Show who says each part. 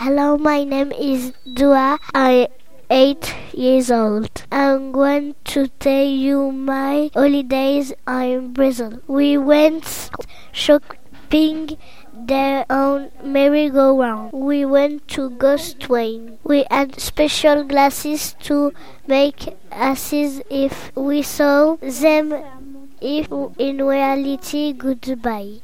Speaker 1: Hello, my name is Douaa. I eight years old. I'm going to tell you my holidays in Brazil. We went shopping there on merry-go-round. We went to Ghost Train. We had special glasses to make us if we saw them if in reality goodbye.